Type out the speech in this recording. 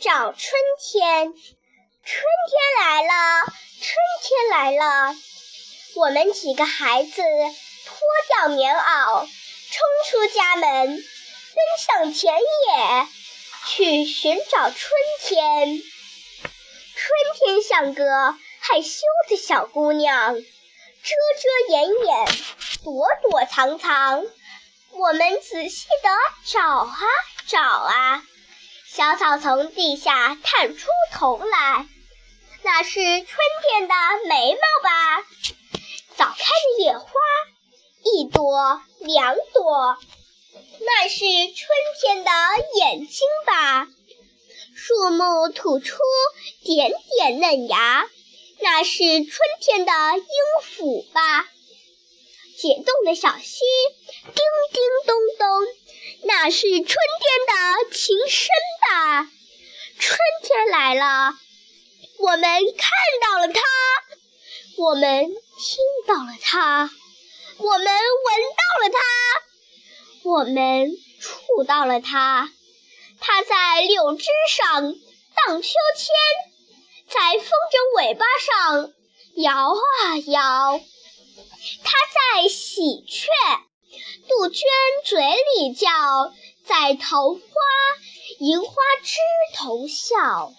找春天。春天来了，春天来了，我们几个孩子脱掉棉袄，冲出家门，奔向田野，去寻找春天。春天像个害羞的小姑娘，遮遮掩掩，躲躲藏藏。我们仔细地找啊找啊，小草从地下探出头来，那是春天的眉毛吧？早开的野花，一朵两朵，那是春天的眼睛吧？树木吐出点点嫩芽，那是春天的音符吧？解冻的小溪，叮叮咚，那是春天的琴声吧？春天来了，我们看到了它，我们听到了它，我们闻到了它，我们触到了它。它在柳枝上荡秋千，在风筝尾巴上摇啊摇。它在喜鹊、娟嘴里叫，在桃花、银花枝头笑。